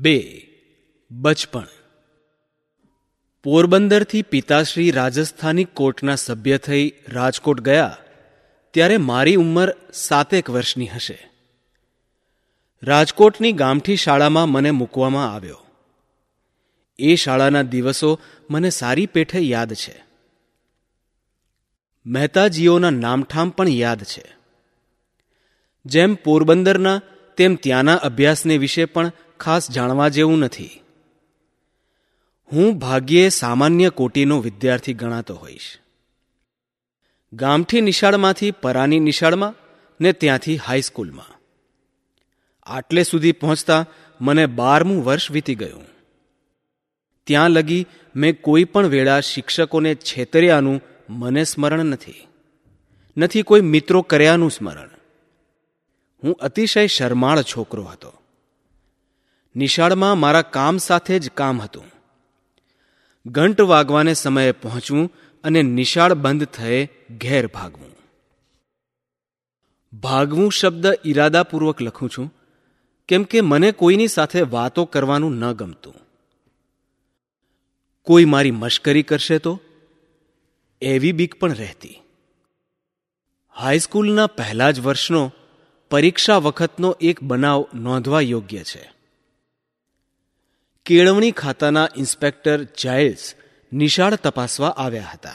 બે, બચપણ. પોરબંદરથી પિતાશ્રી રાજસ્થાની કોર્ટના સભ્ય થઈ રાજકોટ ગયા, ત્યારે મારી ઉંમર સાતેક વર્ષની હશે. રાજકોટની ગામઠી શાળામાં મને મૂકવામાં આવ્યો. એ શાળાના દિવસો મને સારી પેઠે યાદ છે. મહેતાજીઓના નામઠામ પણ યાદ છે. જેમ પોરબંદરના, તેમ ત્યાંના અભ્યાસને વિશે પણ ખાસ જાણવા જેવું નથી. હું ભાગ્યે સામાન્ય કોટીનો વિદ્યાર્થી ગણાતો હોઈશ. ગામઠી નિશાળમાંથી પરાની નિશાળમાં ને ત્યાંથી હાઈસ્કૂલમાં. આટલે સુધી પહોંચતા મને બારમું વર્ષ વીતી ગયું. ત્યાં લગી મેં કોઈ પણ વેળા શિક્ષકોને છેતર્યાનું મને સ્મરણ નથી. નથી કોઈ મિત્રો કર્યાનું સ્મરણ. હું અતિશય શરમાળ છોકરો હતો. નિશાળમાં મારા કામ સાથે જ કામ હતું. ઘંટ વાગવાને સમયે પહોંચવું અને નિશાળ બંધ થયે ઘેર ભાગવું. ભાગવું શબ્દ ઈરાદાપૂર્વક લખું છું, કેમ કે મને કોઈની સાથે વાતો કરવાનું ન ગમતું. કોઈ મારી મશ્કરી કરશે તો? એવી બીક પણ રહેતી. હાઈસ્કૂલના પહેલા જ વર્ષનો પરીક્ષા વખતનો એક બનાવ નોંધવા યોગ્ય છે. કેળવણી ખાતાના ઇન્સ્પેક્ટર જાઇલ્સ નિશાળ તપાસવા આવ્યા હતા.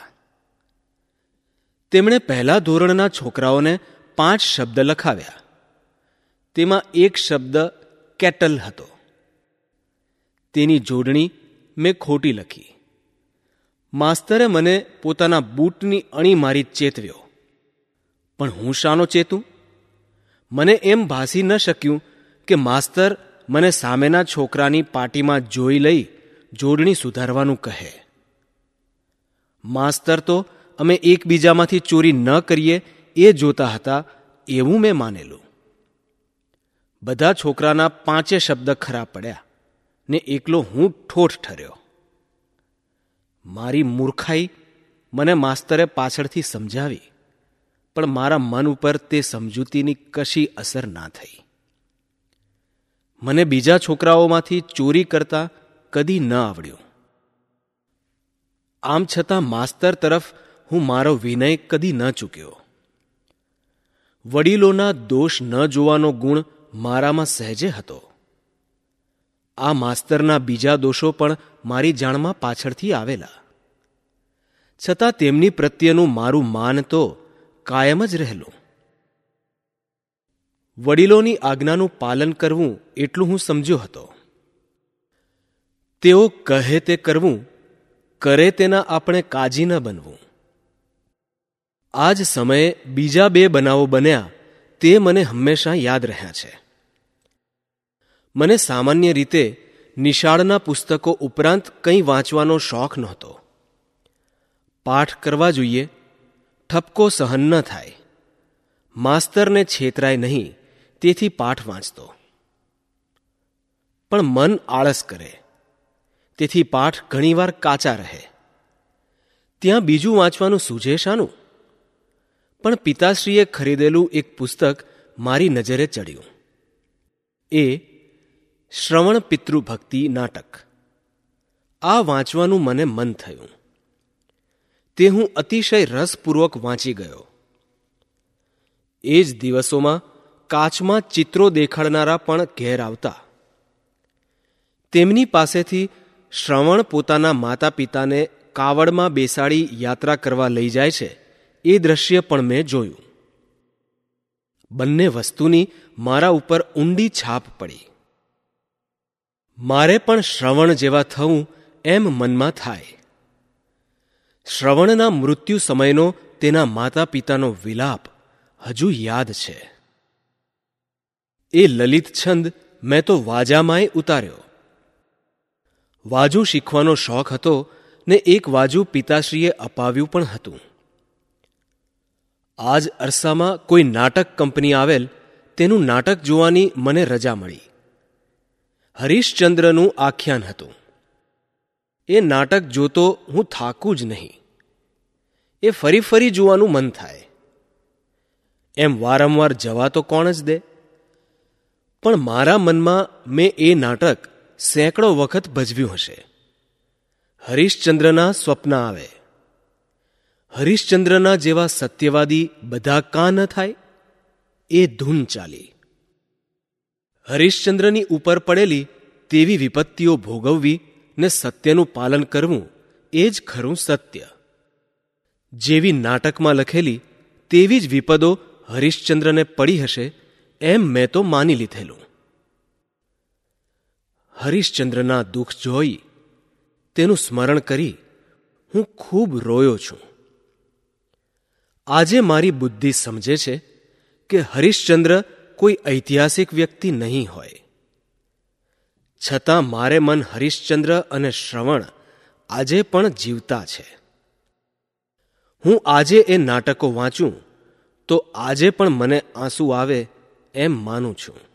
તેમણે પહેલા ધોરણના છોકરાઓને પાંચ શબ્દ લખાવ્યા. તેમાં એક શબ્દ કેટલ હતો. તેની જોડણી મેં ખોટી લખી. માસ્તરે મને પોતાના બૂટની અણી મારી ચેતવ્યો. પણ હું શાનો ચેતું? મને એમ ભાસી ન શક્યું કે માસ્તર મને સામેના છોકરાની પાર્ટીમાં જોઈ લઈ જોડણી સુધારવાનું કહે. માસ્તર તો અમે એકબીજામાંથી ચોરી ન કરીએ એ જોતા હતા એવું મેં માનેલું. બધા છોકરાના પાંચે શબ્દ ખરા પડ્યા ને એકલો હું ઠોઠ ઠર્યો. મારી મૂર્ખાઈ મને માસ્તરે પાછળથી સમજાવી, પણ મારા મન ઉપર તે સમજૂતીની કશી અસર ના થઈ. મને બીજા છોકરાઓમાંથી ચોરી કરતા કદી ન આવડ્યું. આમ છતાં માસ્તર તરફ હું મારો વિનય કદી ન ચૂક્યો. વડીલોના દોષ ન જોવાનો ગુણ મારામાં સહેજે હતો. આ માસ્તરના બીજા દોષો પણ મારી જાણમાં પાછળથી આવેલા. છતાં તેમની પ્રત્યેનું મારું માન તો કાયમ જ રહેલું. વડીલોની આજ્ઞાનું પાલન કરવું એટલું હું સમજ્યો હતો. તેઓ કહે તે કરવું, કરે તેના આપણે કાજી ન બનવું. આ જ સમયે બીજા બે બનાવો બન્યા, તે મને હંમેશા યાદ રહ્યા છે. મને સામાન્ય રીતે નિશાળના પુસ્તકો ઉપરાંત કંઈ વાંચવાનો શોખ નહોતો. પાઠ કરવા જોઈએ, ઠપકો સહન ન થાય. માસ્તરને છેતરાય નહીં. તેથી પાઠ વાંચતો. પણ મન આળસ કરે. તેથી પાઠ ઘણીવાર કાચા રહે. ત્યાં બીજું વાંચવાનું સૂઝે શાનું? પણ પિતાશ્રીએ ખરીદેલું એક પુસ્તક મારી નજરે ચડ્યું. એ શ્રવણ પિતૃભક્તિ નાટક. આ વાંચવાનું મને મન થયું. તે હું અતિશય રસપૂર્વક વાંચી ગયો. એ જ દિવસોમાં કાચમાં ચિત્રો દેખાડનારા પણ ઘેર આવતા. તેમની પાસેથી શ્રવણ પોતાના માતા પિતાને કાવડમાં બેસાડી યાત્રા કરવા લઈ જાય છે, એ દ્રશ્ય પણ મેં જોયું. બંને વસ્તુની મારા ઉપર ઊંડી છાપ પડી. મારે પણ શ્રવણ જેવા થવું એમ મનમાં થાય. શ્રવણના મૃત્યુ સમયનો તેના માતા પિતાનો વિલાપ હજુ યાદ છે. એ લલિત છંદ મેં તો વાજામાંય ઉતાર્યો. વાજુ શીખવાનો શોખ હતો ને એક વાજુ પિતાશ્રીએ અપાવ્યું પણ હતું. આજ અરસામાં કોઈ નાટક કંપની આવેલ તેનું નાટક જોવાની મને રજા મળી. હરીશચંદ્રનું આખ્યાન હતું. એ નાટક જોતો હું થાકું જ નહીં. એ ફરી ફરી જોવાનું મન થાય. એમ વારંવાર જવા તો કોણ જ દે? પણ મારા મનમાં મેં એ નાટક સેંકડો વખત ભજવ્યું હશે. હરિશ્ચંદ્રના સ્વપ્ન આવે. હરિશ્ચંદ્રના જેવા સત્યવાદી બધા કા ન થાય? એ ધૂન ચાલી. હરિશ્ચંદ્રની ઉપર પડેલી તેવી વિપત્તિઓ ભોગવવી ને સત્યનું પાલન કરવું એ જ ખરું સત્ય. જેવી નાટકમાં લખેલી તેવી જ વિપદો હરિશ્ચંદ્રને પડી હશે એમ મેં તો માની લીધેલું. હરિશ્ચંદ્રના દુઃખ જોઈ, તેનું સ્મરણ કરી હું ખૂબ રોયો છું. આજે મારી બુદ્ધિ સમજે છે કે હરિશ્ચંદ્ર કોઈ ઐતિહાસિક વ્યક્તિ નહીં હોય. છતાં મારે મન હરિશ્ચંદ્ર અને શ્રવણ આજે પણ જીવતા છે. હું આજે એ નાટકો વાંચું તો આજે પણ મને આંસુ આવે એમ માનું છું.